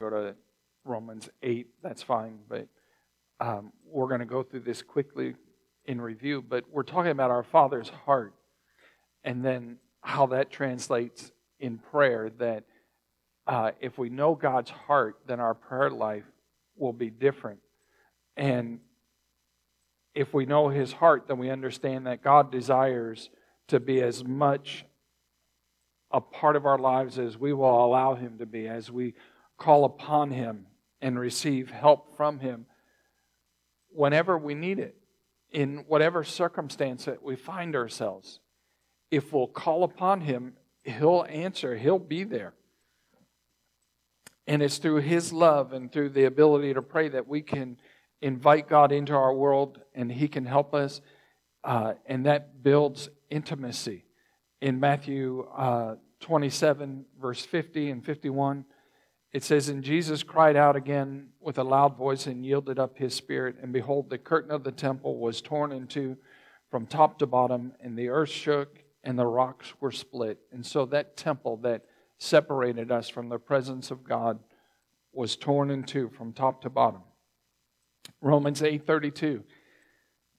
go to Romans 8, that's fine, but um, we're going to go through this quickly in review. But we're talking about our Father's heart and then how that translates in prayer that uh, if we know God's heart, then our prayer life will be different. And if we know His heart, then we understand that God desires to be as much a part of our lives as we will allow Him to be, as we call upon Him and receive help from Him whenever we need it, in whatever circumstance that we find ourselves. If we'll call upon Him, He'll answer, He'll be there. And it's through His love and through the ability to pray that we can invite God into our world and He can help us. Uh, and that builds intimacy. In Matthew uh, 27, verse 50 and 51, it says, And Jesus cried out again with a loud voice and yielded up his spirit. And behold, the curtain of the temple was torn in two from top to bottom, and the earth shook, and the rocks were split. And so that temple that separated us from the presence of God was torn in two from top to bottom. Romans 8:32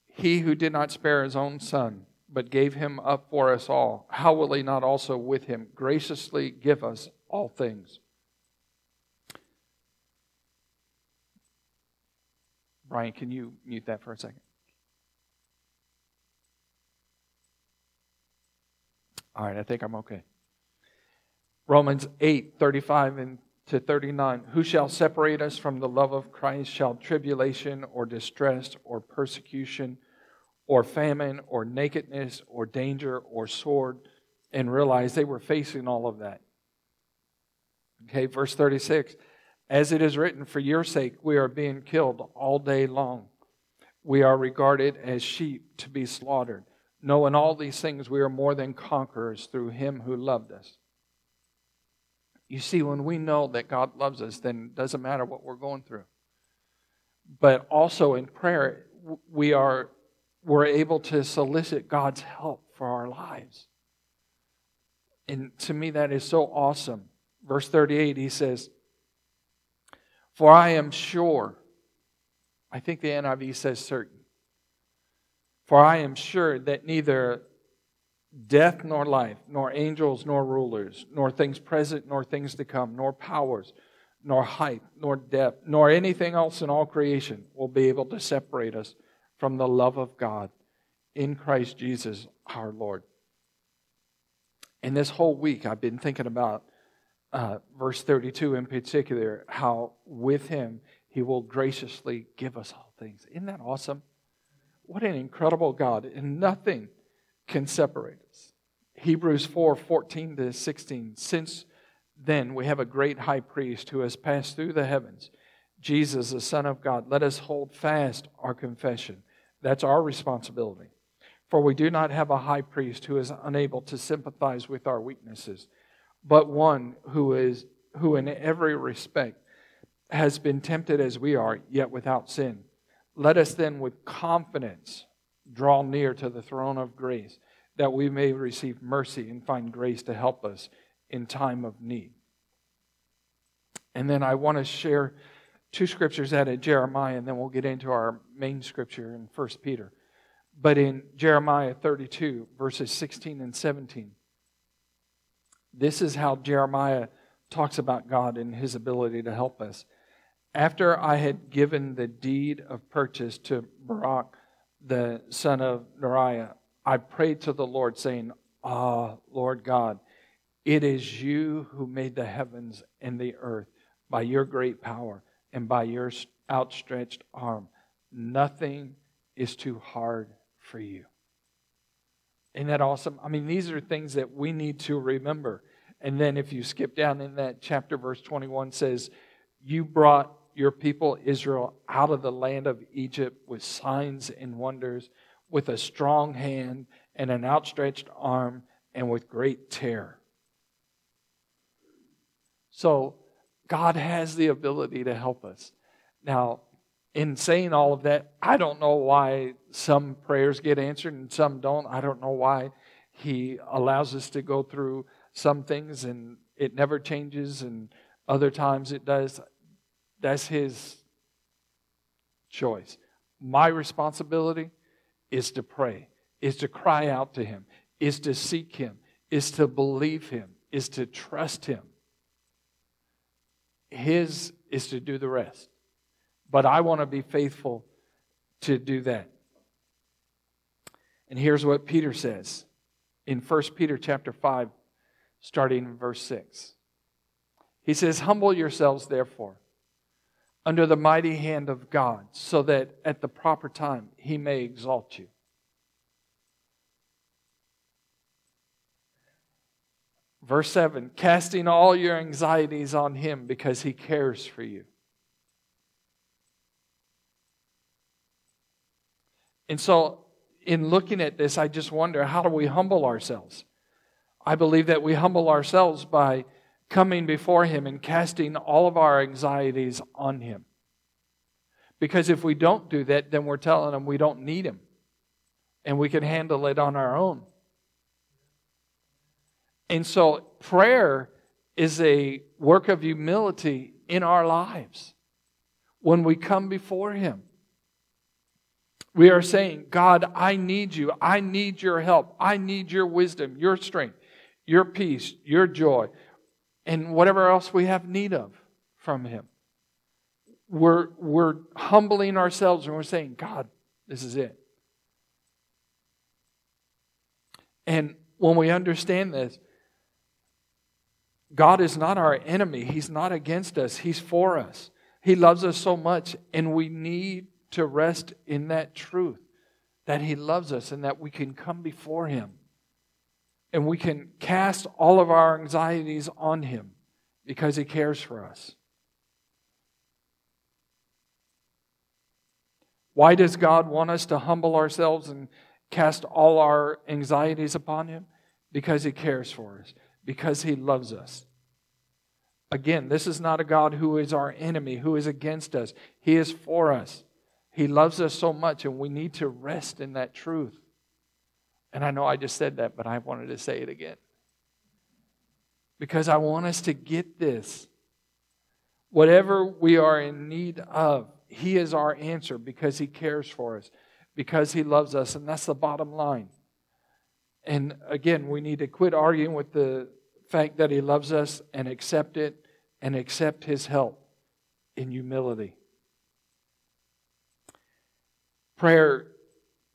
He who did not spare his own son but gave him up for us all how will he not also with him graciously give us all things Brian can you mute that for a second All right I think I'm okay Romans 8 35 and to 39 Who shall separate us from the love of Christ? Shall tribulation or distress or persecution or famine or nakedness or danger or sword? And realize they were facing all of that. Okay, verse 36 As it is written, for your sake we are being killed all day long. We are regarded as sheep to be slaughtered. Knowing all these things, we are more than conquerors through him who loved us. You see, when we know that God loves us, then it doesn't matter what we're going through. But also in prayer, we are we're able to solicit God's help for our lives. And to me, that is so awesome. Verse 38, he says, For I am sure, I think the NIV says certain, for I am sure that neither death nor life, nor angels nor rulers, nor things present nor things to come, nor powers, nor height, nor depth, nor anything else in all creation will be able to separate us from the love of God in Christ Jesus our Lord. And this whole week, I've been thinking about uh, verse 32 in particular, how with him he will graciously give us all things. Isn't that awesome? What an incredible God. And nothing can separate us. Hebrews 4 14 to 16. Since then we have a great high priest who has passed through the heavens, Jesus, the Son of God. Let us hold fast our confession. That's our responsibility. For we do not have a high priest who is unable to sympathize with our weaknesses, but one who is who in every respect has been tempted as we are, yet without sin. Let us then with confidence draw near to the throne of grace that we may receive mercy and find grace to help us in time of need. And then I want to share two scriptures out of Jeremiah, and then we'll get into our main scripture in 1 Peter. But in Jeremiah 32, verses 16 and 17, this is how Jeremiah talks about God and his ability to help us. After I had given the deed of purchase to Baruch, the son of Neriah, I prayed to the Lord, saying, Ah, Lord God, it is you who made the heavens and the earth by your great power and by your outstretched arm. Nothing is too hard for you. Isn't that awesome? I mean, these are things that we need to remember. And then if you skip down in that chapter, verse 21 says, You brought your people Israel out of the land of Egypt with signs and wonders, with a strong hand and an outstretched arm, and with great terror. So, God has the ability to help us. Now, in saying all of that, I don't know why some prayers get answered and some don't. I don't know why He allows us to go through some things and it never changes and Other times it does. That's his choice. My responsibility is to pray, is to cry out to him, is to seek him, is to believe him, is to trust him. His is to do the rest. But I want to be faithful to do that. And here's what Peter says in 1 Peter chapter 5 starting in verse 6. He says, "Humble yourselves therefore under the mighty hand of God, so that at the proper time he may exalt you." Verse 7 casting all your anxieties on him because he cares for you. And so, in looking at this, I just wonder how do we humble ourselves? I believe that we humble ourselves by coming before him and casting all of our anxieties on him. Because if we don't do that, then we're telling him we don't need him and we can handle it on our own. And so prayer is a work of humility in our lives when we come before Him. We are saying, God, I need you. I need your help. I need your wisdom, your strength, your peace, your joy, and whatever else we have need of from Him. We're, we're humbling ourselves and we're saying, God, this is it. And when we understand this, God is not our enemy. He's not against us. He's for us. He loves us so much, and we need to rest in that truth that He loves us and that we can come before Him and we can cast all of our anxieties on Him because He cares for us. Why does God want us to humble ourselves and cast all our anxieties upon Him? Because He cares for us because he loves us. Again, this is not a God who is our enemy, who is against us. He is for us. He loves us so much, and we need to rest in that truth. And I know I just said that, but I wanted to say it again. Because I want us to get this. Whatever we are in need of, He is our answer because He cares for us, because He loves us. And that's the bottom line. And again, we need to quit arguing with the fact that He loves us and accept it and accept His help in humility. Prayer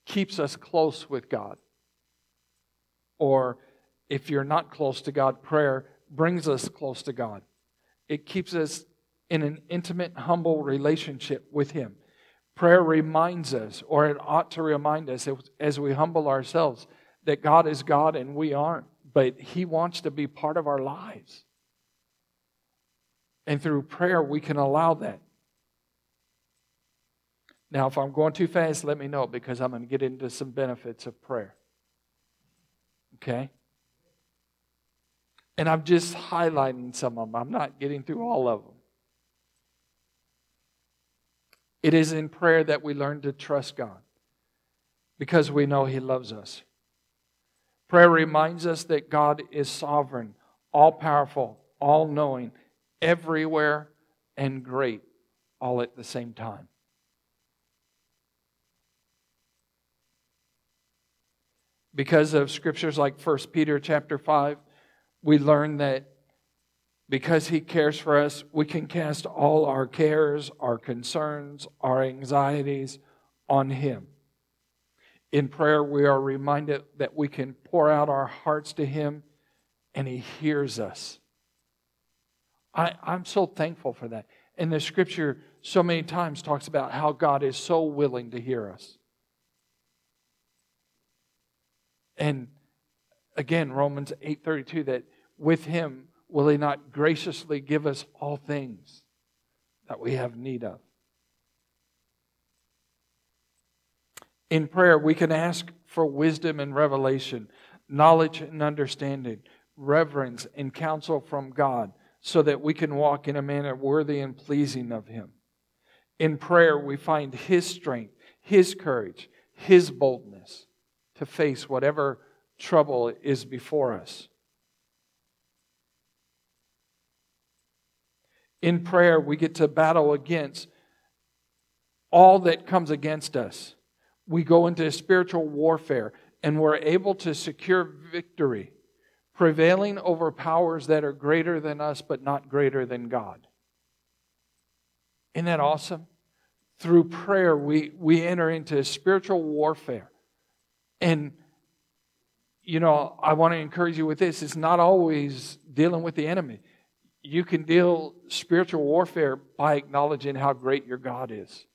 keeps us close with God. Or if you're not close to God, prayer brings us close to God. It keeps us in an intimate, humble relationship with Him. Prayer reminds us, or it ought to remind us as we humble ourselves, that God is God and we aren't, but He wants to be part of our lives. And through prayer, we can allow that. Now, if I'm going too fast, let me know because I'm going to get into some benefits of prayer. Okay? And I'm just highlighting some of them. I'm not getting through all of them. It is in prayer that we learn to trust God because we know He loves us. Prayer reminds us that God is sovereign, all powerful, all knowing, everywhere, and great, all at the same time. Because of scriptures like 1 Peter chapter 5, we learn that because he cares for us, we can cast all our cares, our concerns, our anxieties on him. In prayer, we are reminded that we can pour out our hearts to Him and He hears us. I, I'm so thankful for that. And the scripture so many times talks about how God is so willing to hear us. And again, Romans 8:32 that with him will he not graciously give us all things that we have need of. In prayer, we can ask for wisdom and revelation, knowledge and understanding, reverence and counsel from God, so that we can walk in a manner worthy and pleasing of Him. In prayer, we find His strength, His courage, His boldness to face whatever trouble is before us. In prayer, we get to battle against all that comes against us. We go into spiritual warfare and we're able to secure victory, prevailing over powers that are greater than us but not greater than God. Isn't that awesome? Through prayer, we, we enter into spiritual warfare. And, you know, I want to encourage you with this it's not always dealing with the enemy. You can deal spiritual warfare by acknowledging how great your God is.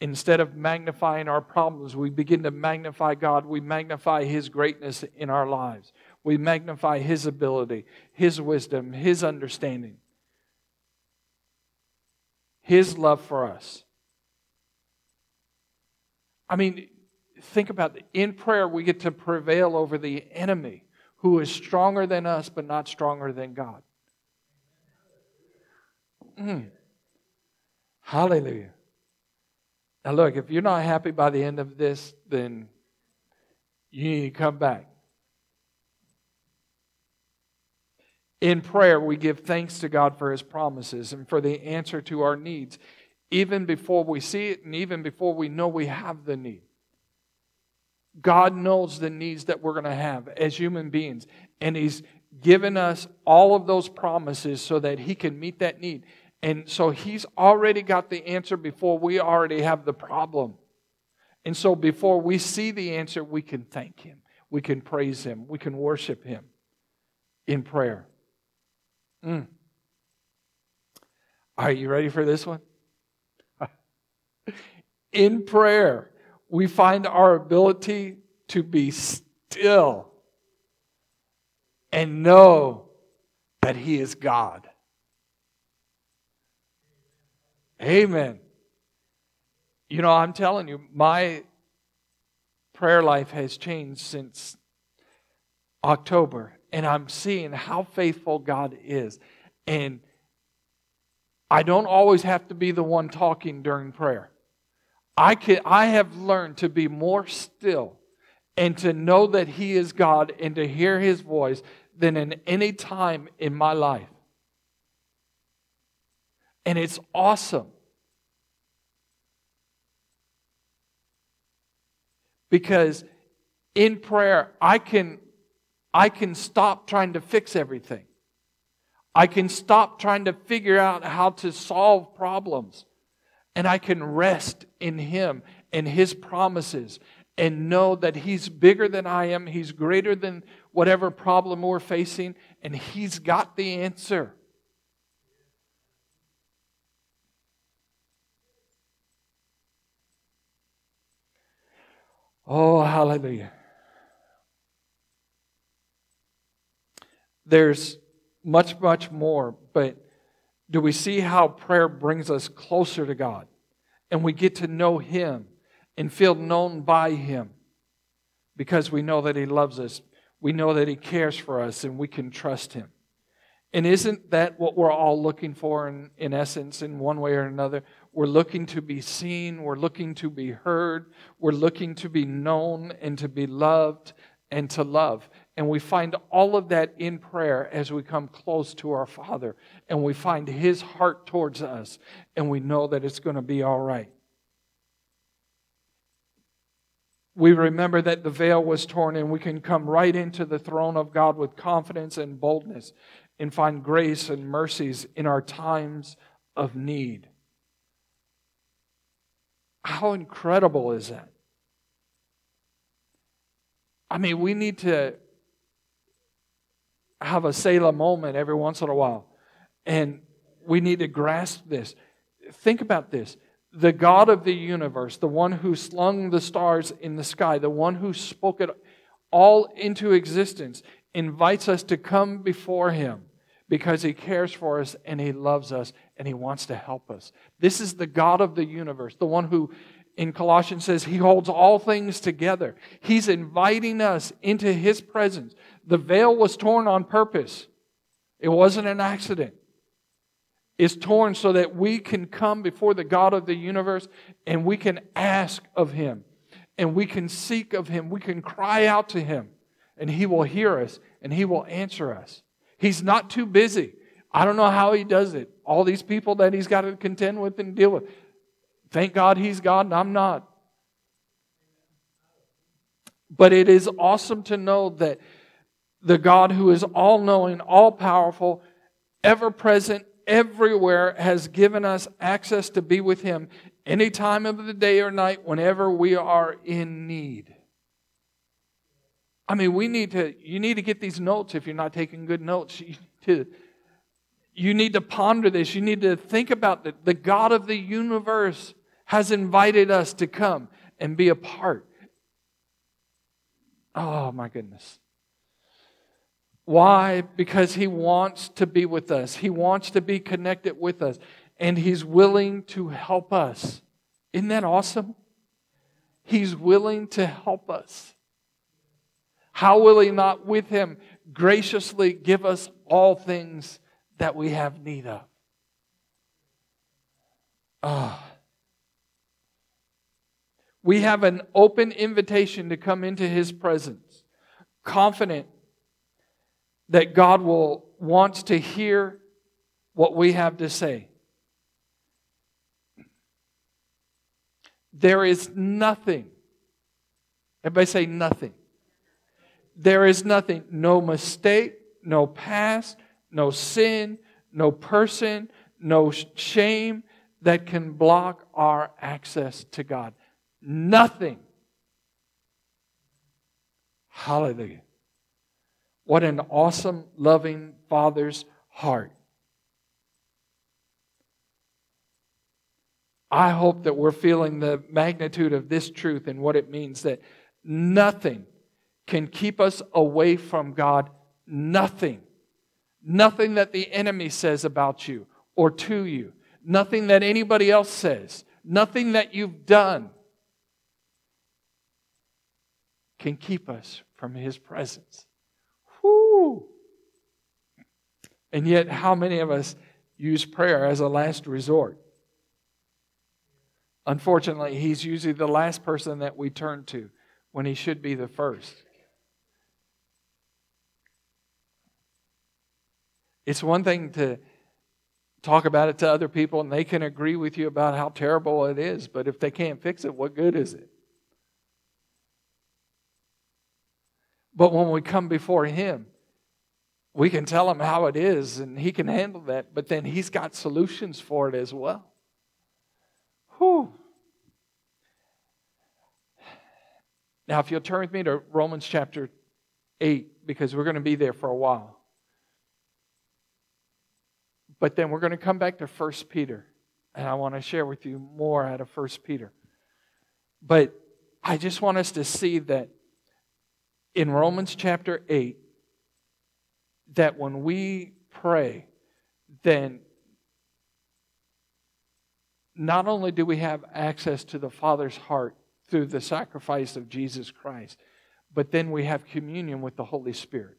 Instead of magnifying our problems, we begin to magnify God. We magnify His greatness in our lives. We magnify His ability, His wisdom, His understanding, His love for us. I mean, think about it. In prayer, we get to prevail over the enemy who is stronger than us, but not stronger than God. Mm. Hallelujah. Now, look, if you're not happy by the end of this, then you need to come back. In prayer, we give thanks to God for His promises and for the answer to our needs, even before we see it and even before we know we have the need. God knows the needs that we're going to have as human beings, and He's given us all of those promises so that He can meet that need. And so He's already got the answer before we already have the problem. And so before we see the answer, we can thank Him, we can praise Him, we can worship Him in prayer. Mm. Are you ready for this one? in prayer, we find our ability to be still and know that He is God. Amen. You know, I'm telling you, my prayer life has changed since October, and I'm seeing how faithful God is. And I don't always have to be the one talking during prayer. I can I have learned to be more still and to know that he is God and to hear his voice than in any time in my life. And it's awesome. Because in prayer, I can, I can stop trying to fix everything. I can stop trying to figure out how to solve problems. And I can rest in Him and His promises and know that He's bigger than I am. He's greater than whatever problem we're facing, and He's got the answer. Oh, hallelujah. There's much, much more, but do we see how prayer brings us closer to God? And we get to know Him and feel known by Him because we know that He loves us. We know that He cares for us and we can trust Him. And isn't that what we're all looking for in, in essence, in one way or another? We're looking to be seen, we're looking to be heard, we're looking to be known and to be loved and to love. And we find all of that in prayer as we come close to our Father and we find His heart towards us and we know that it's going to be all right. We remember that the veil was torn and we can come right into the throne of God with confidence and boldness and find grace and mercies in our times of need. How incredible is that? I mean, we need to have a Selah moment every once in a while. And we need to grasp this. Think about this. The God of the universe, the one who slung the stars in the sky, the one who spoke it all into existence, invites us to come before him because he cares for us and he loves us and he wants to help us. This is the God of the universe, the one who in Colossians says he holds all things together. He's inviting us into his presence. The veil was torn on purpose. It wasn't an accident. It's torn so that we can come before the God of the universe and we can ask of him and we can seek of him. We can cry out to him and he will hear us and he will answer us. He's not too busy. I don't know how he does it. All these people that he's got to contend with and deal with. Thank God he's God and I'm not. But it is awesome to know that the God who is all knowing, all powerful, ever present, everywhere, has given us access to be with him any time of the day or night whenever we are in need. I mean, we need to, you need to get these notes if you're not taking good notes. You need to, you need to ponder this. You need to think about that. The God of the universe has invited us to come and be a part. Oh, my goodness. Why? Because He wants to be with us, He wants to be connected with us, and He's willing to help us. Isn't that awesome? He's willing to help us. How will He not, with Him, graciously give us all things that we have need of? Ah. Oh. We have an open invitation to come into His presence, confident that God will wants to hear what we have to say. There is nothing. Everybody say nothing. There is nothing, no mistake, no past, no sin, no person, no shame that can block our access to God. Nothing. Hallelujah. What an awesome, loving Father's heart. I hope that we're feeling the magnitude of this truth and what it means that nothing can keep us away from God. Nothing. Nothing that the enemy says about you or to you. Nothing that anybody else says. Nothing that you've done can keep us from his presence. Whoo! And yet, how many of us use prayer as a last resort? Unfortunately, he's usually the last person that we turn to when he should be the first. It's one thing to talk about it to other people and they can agree with you about how terrible it is, but if they can't fix it, what good is it? But when we come before Him, we can tell Him how it is and He can handle that, but then He's got solutions for it as well. Whew. Now, if you'll turn with me to Romans chapter 8, because we're going to be there for a while. But then we're going to come back to 1 Peter, and I want to share with you more out of 1 Peter. But I just want us to see that in Romans chapter 8 that when we pray, then not only do we have access to the Father's heart through the sacrifice of Jesus Christ, but then we have communion with the Holy Spirit.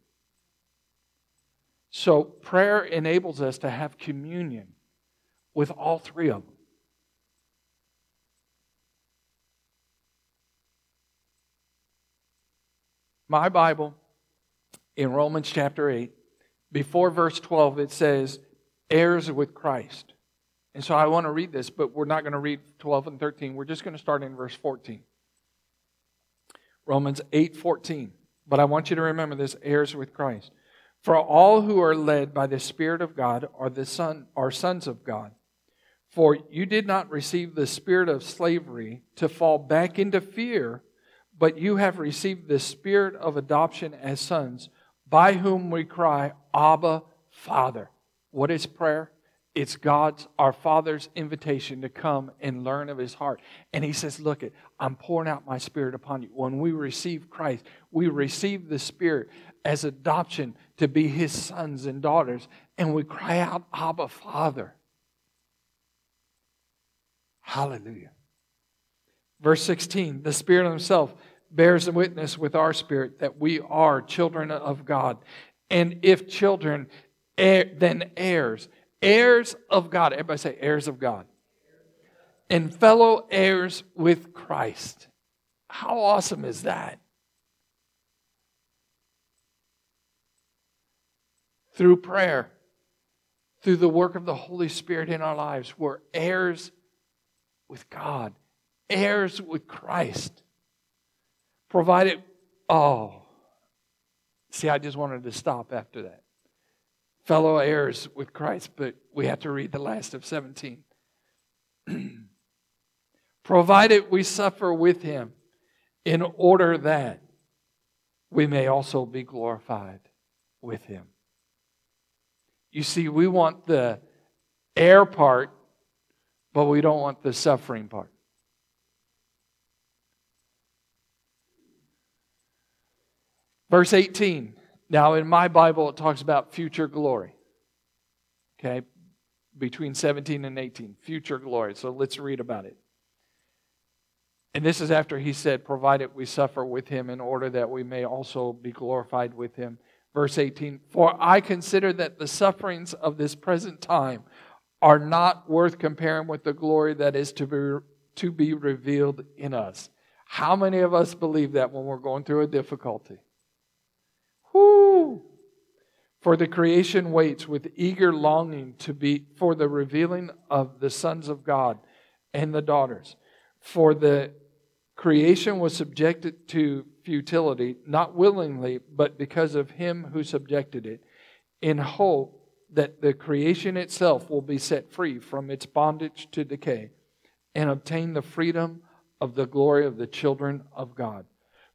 So prayer enables us to have communion with all three of them. My Bible, in Romans chapter 8, before verse 12, it says, heirs with Christ. And so I want to read this, but we're not going to read 12 and 13. We're just going to start in verse 14. Romans 8 14. But I want you to remember this heirs with Christ. For all who are led by the Spirit of God are the son are sons of God. For you did not receive the spirit of slavery to fall back into fear but you have received the spirit of adoption as sons, by whom we cry, Abba, Father. What is prayer? It's God's, our Father's invitation to come and learn of His heart. And He says, Look, it, I'm pouring out my Spirit upon you. When we receive Christ, we receive the Spirit as adoption to be His sons and daughters. And we cry out, Abba, Father. Hallelujah. Verse 16 The Spirit Himself bears witness with our spirit that we are children of God. And if children, eh, then heirs. Heirs of God. Everybody say, heirs of God. And fellow heirs with Christ. How awesome is that? Through prayer, through the work of the Holy Spirit in our lives, we're heirs with God, heirs with Christ. Provided, oh, see, I just wanted to stop after that. Fellow heirs with Christ, but we have to read the last of 17. Provided we suffer with him in order that we may also be glorified with him. You see, we want the heir part, but we don't want the suffering part. Verse 18. Now, in my Bible, it talks about future glory. Okay? Between 17 and 18. Future glory. So let's read about it. And this is after he said, Provided we suffer with him in order that we may also be glorified with him. Verse 18 For I consider that the sufferings of this present time are not worth comparing with the glory that is to be, to be revealed in us. How many of us believe that when we're going through a difficulty? Whoo! For the creation waits with eager longing to be for the revealing of the sons of God and the daughters. For the creation was subjected to futility, not willingly, but because of him who subjected it, in hope that the creation itself will be set free from its bondage to decay and obtain the freedom of the glory of the children of God.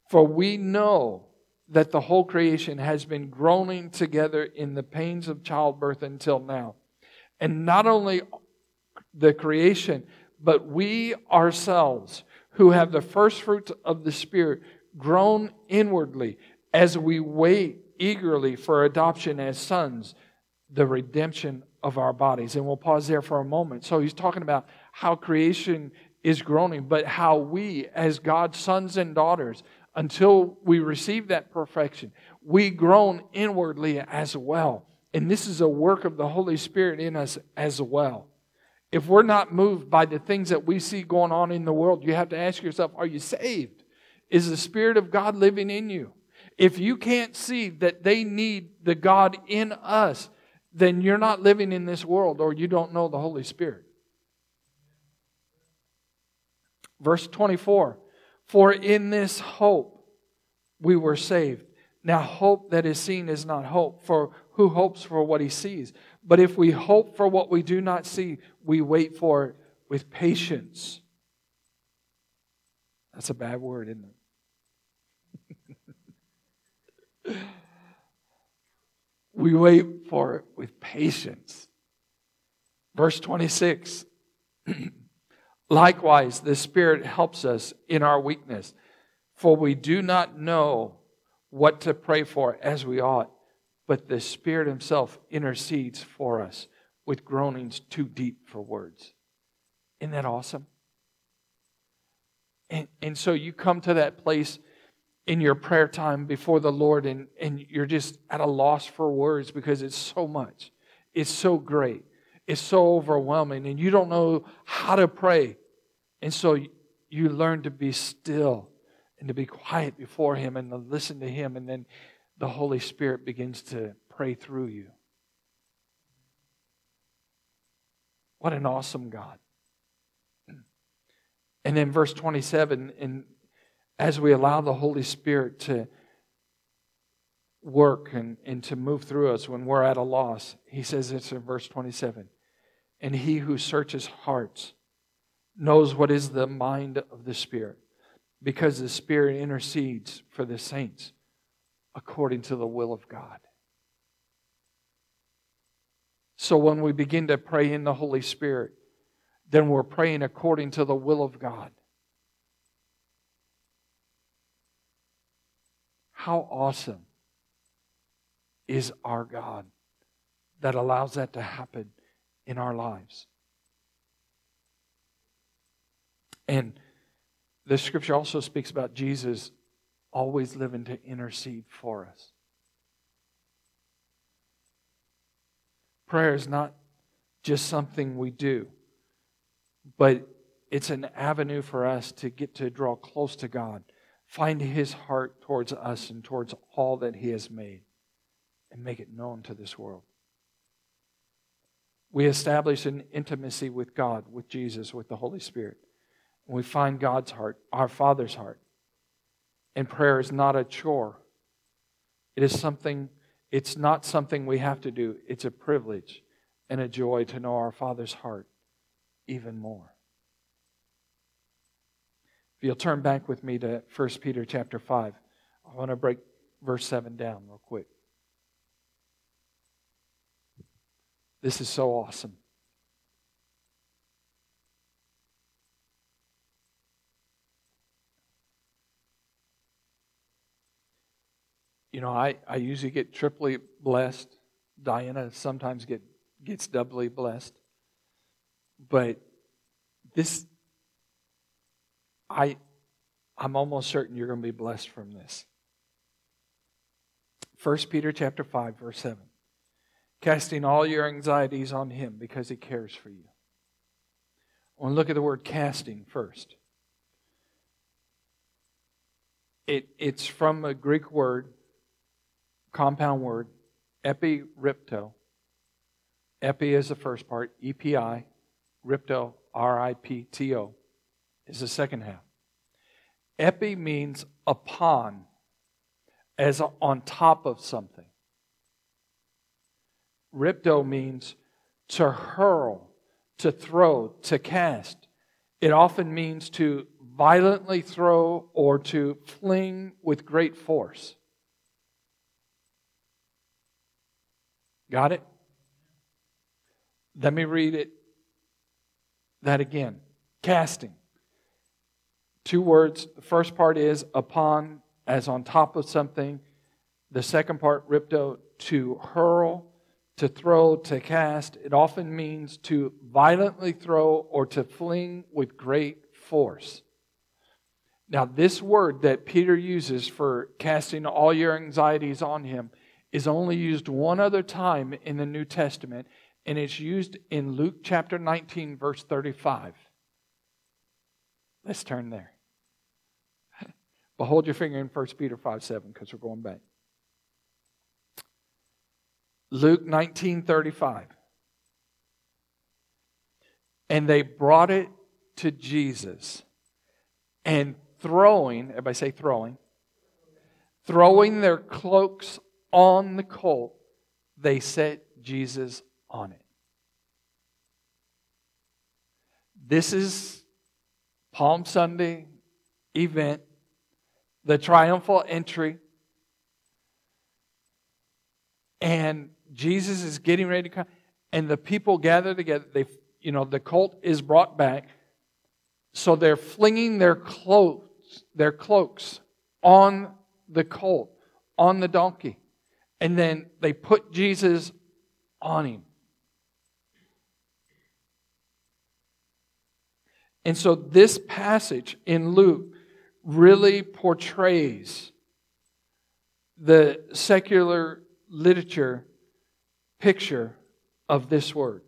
For we know that the whole creation has been groaning together in the pains of childbirth until now. And not only the creation, but we ourselves who have the first fruits of the Spirit groan inwardly as we wait eagerly for adoption as sons, the redemption of our bodies. And we'll pause there for a moment. So he's talking about how creation is groaning, but how we, as God's sons and daughters, until we receive that perfection, we groan inwardly as well. And this is a work of the Holy Spirit in us as well. If we're not moved by the things that we see going on in the world, you have to ask yourself, are you saved? Is the Spirit of God living in you? If you can't see that they need the God in us, then you're not living in this world or you don't know the Holy Spirit. Verse 24 For in this hope we were saved. Now, hope that is seen is not hope, for who hopes for what he sees? But if we hope for what we do not see, we wait for it with patience. That's a bad word, isn't it? we wait for it with patience. Verse 26 Likewise, the Spirit helps us in our weakness, for we do not know what to pray for as we ought, but the Spirit Himself intercedes for us with groanings too deep for words. Isn't that awesome? And, and so you come to that place in your prayer time before the Lord and, and you're just at a loss for words because it's so much. It's so great. It's so overwhelming and you don't know how to pray. And so you learn to be still and to be quiet before Him and to listen to Him. And then the Holy Spirit begins to pray through you. What an awesome God. And then verse 27, and as we allow the Holy Spirit to work and, and to move through us when we're at a loss, he says it's in verse 27. And he who searches hearts knows what is the mind of the Spirit, because the Spirit intercedes for the saints according to the will of God. So when we begin to pray in the Holy Spirit, then we're praying according to the will of God. How awesome is our God that allows that to happen in our lives? And the scripture also speaks about Jesus always living to intercede for us. Prayer is not just something we do, but it's an avenue for us to get to draw close to God, find His heart towards us and towards all that He has made, and make it known to this world. We establish an intimacy with God, with Jesus, with the Holy Spirit. And We find God's heart, our Father's heart. And prayer is not a chore. It is something, it's not something we have to do. It's a privilege and a joy to know our Father's heart even more. If you'll turn back with me to 1 Peter chapter 5, I want to break verse 7 down real quick. This is so awesome. You know, I, I usually get triply blessed. Diana sometimes get, gets doubly blessed. But this, I, I'm almost certain you're going to be blessed from this. 1 Peter chapter 5, verse 7 casting all your anxieties on Him because He cares for you. I want to look at the word casting first. It, it's from a Greek word, compound word, epiripto. Epi is the first part, EPI, ripto, R I P T O, is the second half. Epi means upon, as on top of something. Ripto means to hurl, to throw, to cast. It often means to violently throw or to fling with great force. Got it? Let me read it that again. Casting. Two words. The first part is upon, as on top of something. The second part, ripto, to hurl to throw, to cast. It often means to violently throw or to fling with great force. Now, this word that Peter uses for casting all your anxieties on him is only used one other time in the New Testament, and it's used in Luke chapter 19, verse 35. Let's turn there. But hold your finger in 1 Peter 5 7 because we're going back. Luke 19:35. And they brought it to Jesus. And throwing, everybody say throwing, throwing their cloaks on the colt, they set Jesus on it. This is Palm Sunday event, the triumphal entry. And Jesus is getting ready to come, and the people gather together. They, you know, the colt is brought back. So they're flinging their clothes, their cloaks on the colt, on the donkey. And then they put Jesus on him. And so this passage in Luke really portrays the secular literature picture of this word.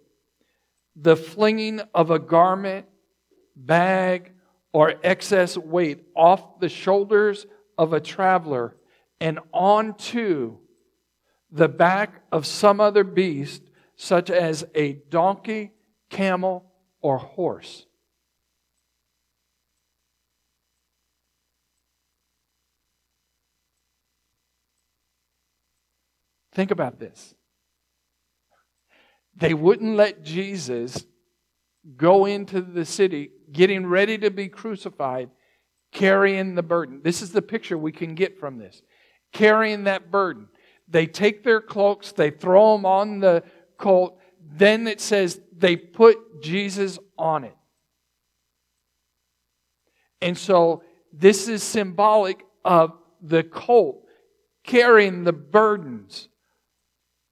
The flinging of a garment, bag, or excess weight off the shoulders of a traveler and onto the back of some other beast, such as a donkey, camel, or horse. Think about this. They wouldn't let Jesus go into the city getting ready to be crucified, carrying the burden. This is the picture we can get from this. Carrying that burden. They take their cloaks, they throw them on the colt. Then it says they put Jesus on it. And so this is symbolic of the colt carrying the burdens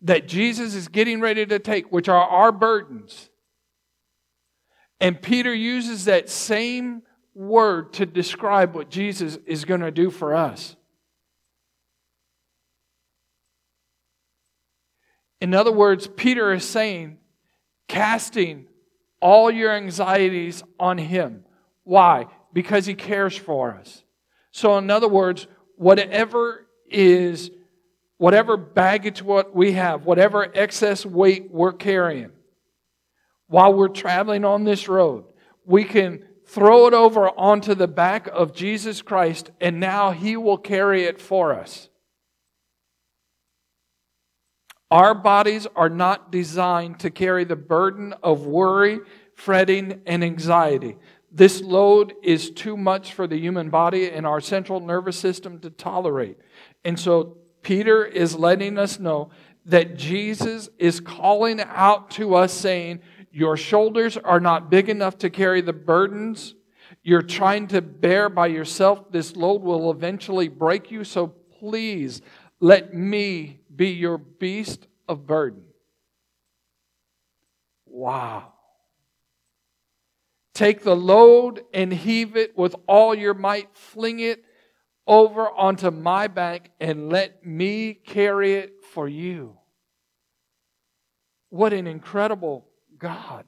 that Jesus is getting ready to take, which are our burdens. And Peter uses that same word to describe what Jesus is going to do for us. In other words, Peter is saying, casting all your anxieties on Him. Why? Because He cares for us. So, in other words, whatever is whatever baggage what we have, whatever excess weight we're carrying, while we're traveling on this road. We can throw it over onto the back of Jesus Christ, and now He will carry it for us. Our bodies are not designed to carry the burden of worry, fretting, and anxiety. This load is too much for the human body and our central nervous system to tolerate. And so Peter is letting us know that Jesus is calling out to us saying, Your shoulders are not big enough to carry the burdens you're trying to bear by yourself. This load will eventually break you. So please let me be your beast of burden. Wow. Take the load and heave it with all your might, fling it over onto my back, and let me carry it for you. What an incredible God.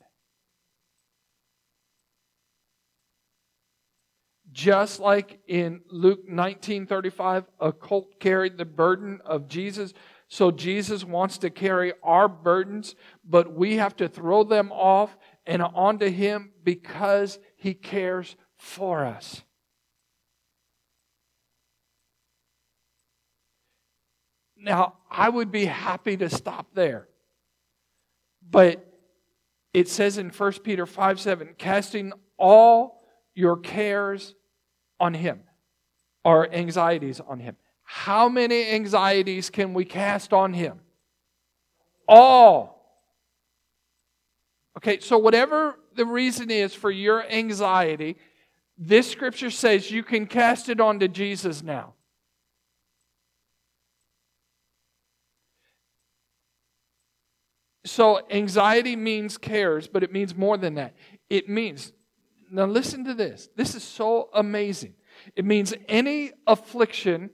Just like in Luke 19:35, a colt carried the burden of Jesus. So Jesus wants to carry our burdens, but we have to throw them off and onto him because he cares for us. Now, I would be happy to stop there. But it says in 1 Peter 5 7, casting all your cares on Him, our anxieties on Him. How many anxieties can we cast on Him? All. Okay, so whatever the reason is for your anxiety, this scripture says you can cast it onto Jesus now. So, anxiety means cares, but it means more than that. It means now, listen to this. This is so amazing. It means any affliction,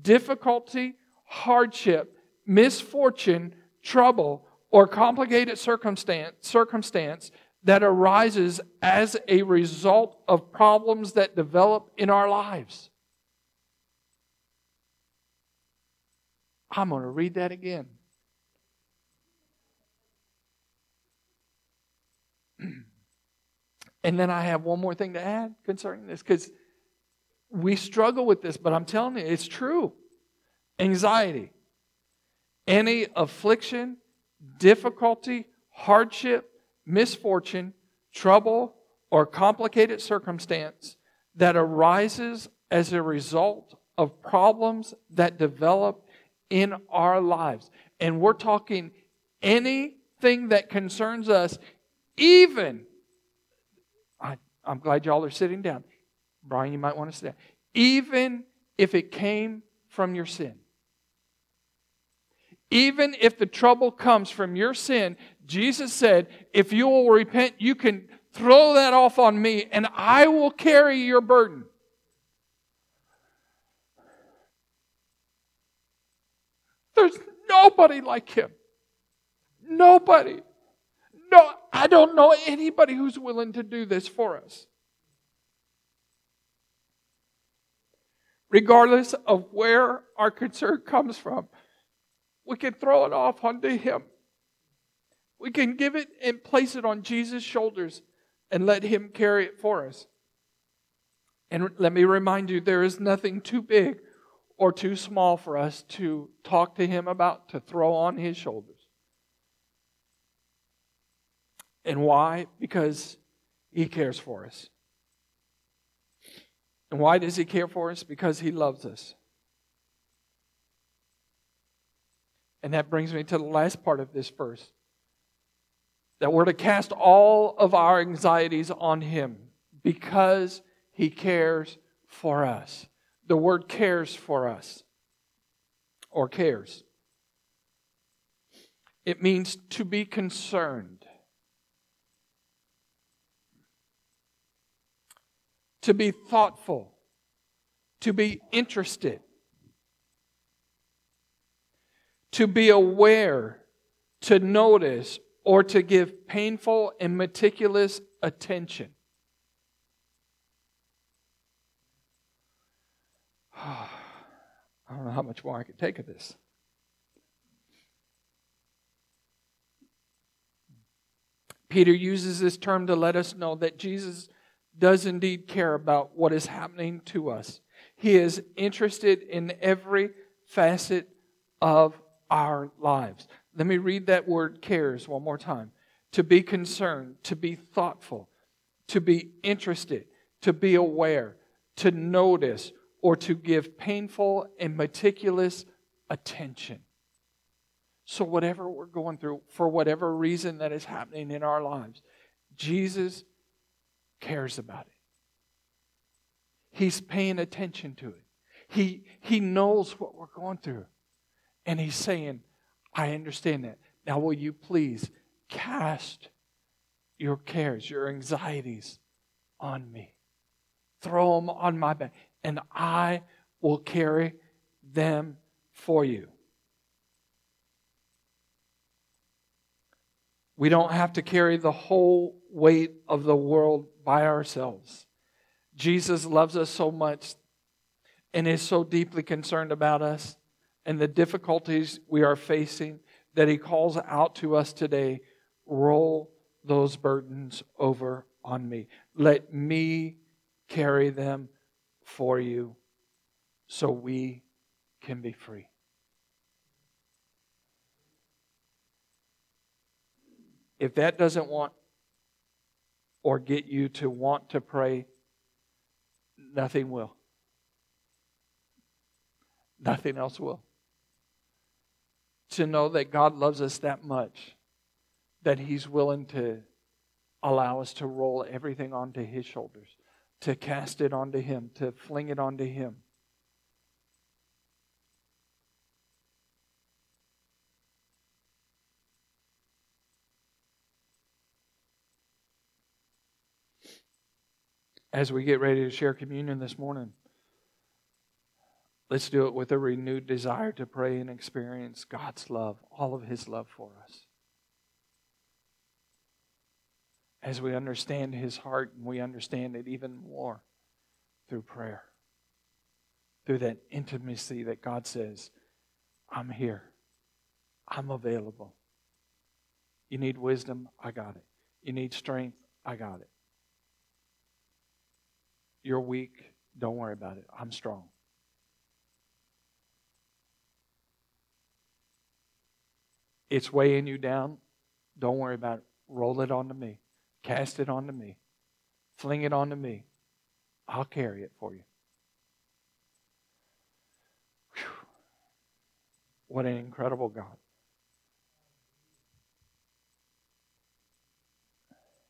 difficulty, hardship, misfortune, trouble, or complicated circumstance, circumstance that arises as a result of problems that develop in our lives. I'm going to read that again. And then I have one more thing to add concerning this because we struggle with this, but I'm telling you, it's true. Anxiety, any affliction, difficulty, hardship, misfortune, trouble, or complicated circumstance that arises as a result of problems that develop in our lives. And we're talking anything that concerns us, even I'm glad y'all are sitting down. Brian, you might want to sit down. Even if it came from your sin. Even if the trouble comes from your sin, Jesus said, if you will repent, you can throw that off on me and I will carry your burden. There's nobody like him. Nobody. No, I don't know anybody who's willing to do this for us. Regardless of where our concern comes from, we can throw it off onto Him. We can give it and place it on Jesus' shoulders and let Him carry it for us. And let me remind you there is nothing too big or too small for us to talk to Him about, to throw on His shoulders. And why? Because He cares for us. And why does He care for us? Because He loves us. And that brings me to the last part of this verse that we're to cast all of our anxieties on Him because He cares for us. The word cares for us or cares. It means to be concerned. To be thoughtful, to be interested, to be aware, to notice, or to give painful and meticulous attention. I don't know how much more I could take of this. Peter uses this term to let us know that Jesus does indeed care about what is happening to us. He is interested in every facet of our lives. Let me read that word cares one more time. To be concerned, to be thoughtful, to be interested, to be aware, to notice, or to give painful and meticulous attention. So, whatever we're going through, for whatever reason that is happening in our lives, Jesus cares about it. He's paying attention to it. He, he knows what we're going through. And He's saying, I understand that. Now, will you please cast your cares, your anxieties on me? Throw them on my back, and I will carry them for you. We don't have to carry the whole weight of the world by ourselves. Jesus loves us so much and is so deeply concerned about us and the difficulties we are facing that he calls out to us today roll those burdens over on me. Let me carry them for you so we can be free. If that doesn't want or get you to want to pray, nothing will. Nothing else will. To know that God loves us that much that He's willing to allow us to roll everything onto His shoulders, to cast it onto Him, to fling it onto Him. As we get ready to share communion this morning, let's do it with a renewed desire to pray and experience God's love, all of His love for us. As we understand His heart, and we understand it even more through prayer, through that intimacy that God says, I'm here, I'm available. You need wisdom, I got it. You need strength, I got it. You're weak. Don't worry about it. I'm strong. It's weighing you down. Don't worry about it. Roll it onto me. Cast it onto me. Fling it onto me. I'll carry it for you. Whew. What an incredible God.